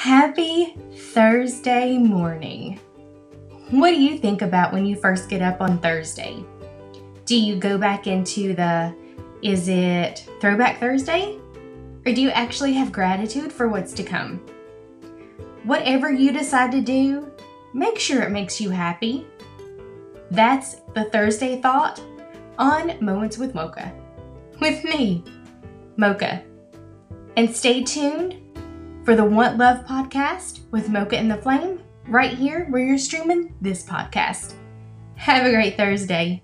Happy Thursday morning. What do you think about when you first get up on Thursday? Do you go back into the is it Throwback Thursday? Or do you actually have gratitude for what's to come? Whatever you decide to do, make sure it makes you happy. That's the Thursday thought on Moments with Mocha. With me, Mocha. And stay tuned for the Want Love podcast with Mocha and the Flame right here where you're streaming this podcast. Have a great Thursday.